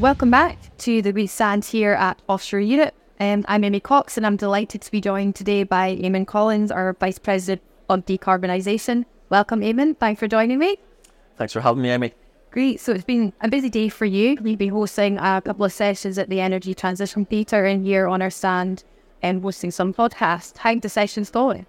Welcome back to the We Stand here at Offshore Europe. Um, I'm Amy Cox and I'm delighted to be joined today by Eamonn Collins, our Vice President of Decarbonisation. Welcome, Eamonn. Thanks for joining me. Thanks for having me, Amy. Great. So it's been a busy day for you. We've been hosting a couple of sessions at the Energy Transition Theatre in here on our stand and hosting some podcasts. How the sessions going?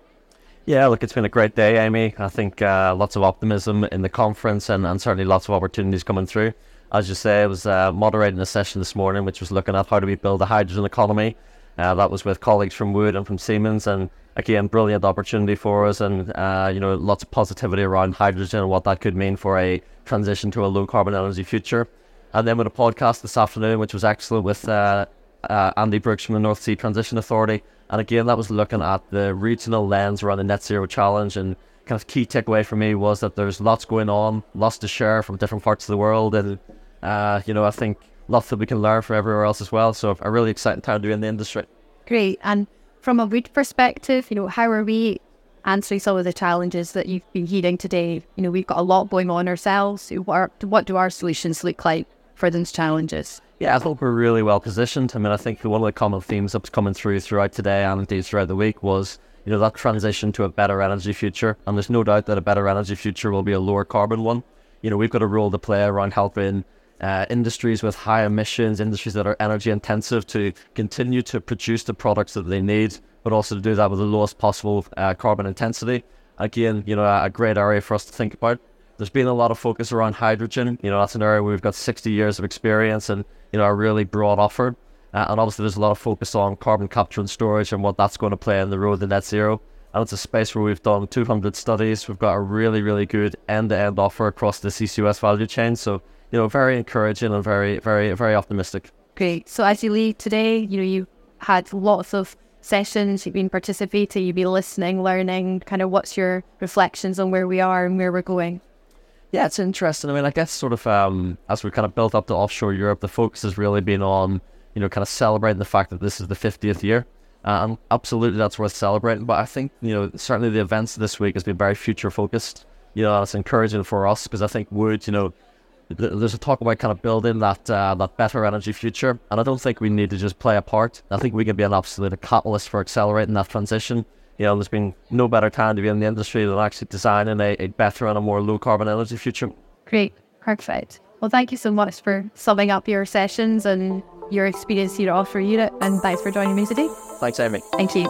Yeah, look, it's been a great day, Amy. I think uh, lots of optimism in the conference and, and certainly lots of opportunities coming through. As you say, I was uh, moderating a session this morning which was looking at how do we build a hydrogen economy. Uh, that was with colleagues from Wood and from Siemens, and again, brilliant opportunity for us, and uh, you know, lots of positivity around hydrogen and what that could mean for a transition to a low carbon energy future. And then with a podcast this afternoon, which was excellent with uh, uh, Andy Brooks from the North Sea Transition Authority, and again, that was looking at the regional lens around the net zero challenge. And kind of key takeaway for me was that there's lots going on, lots to share from different parts of the world, and uh, you know, I think lots that we can learn from everywhere else as well. So a really exciting time to be in the industry. Great. And from a Wood perspective, you know, how are we answering some of the challenges that you've been hearing today? You know, we've got a lot going on ourselves. What, what do our solutions look like for those challenges? Yeah, I think we're really well positioned. I mean, I think one of the common themes that's coming through throughout today and indeed throughout the week was, you know, that transition to a better energy future. And there's no doubt that a better energy future will be a lower carbon one. You know, we've got a role to play around helping uh, industries with high emissions, industries that are energy intensive to continue to produce the products that they need, but also to do that with the lowest possible uh, carbon intensity. Again, you know, a great area for us to think about. There's been a lot of focus around hydrogen. You know, that's an area where we've got 60 years of experience and, you know, a really broad offer. Uh, and obviously, there's a lot of focus on carbon capture and storage and what that's going to play in the road to net zero. And it's a space where we've done 200 studies. We've got a really, really good end to end offer across the CCUS value chain. So, you know, very encouraging and very, very, very optimistic. Great. So as you leave today, you know, you had lots of sessions, you've been participating, you've been listening, learning. Kind of, what's your reflections on where we are and where we're going? Yeah, it's interesting. I mean, I guess sort of um, as we kind of built up to offshore Europe, the focus has really been on, you know, kind of celebrating the fact that this is the 50th year. Uh, and absolutely, that's worth celebrating. But I think, you know, certainly the events this week has been very future focused. You know, it's encouraging for us because I think Wood, you know, there's a talk about kind of building that uh, that better energy future, and I don't think we need to just play a part. I think we can be an absolute catalyst for accelerating that transition. You know, there's been no better time to be in the industry than actually designing a, a better and a more low carbon energy future. Great, perfect. Well, thank you so much for summing up your sessions and your experience here at Offshore Europe, and thanks for joining me today. Thanks, Amy. Thank you.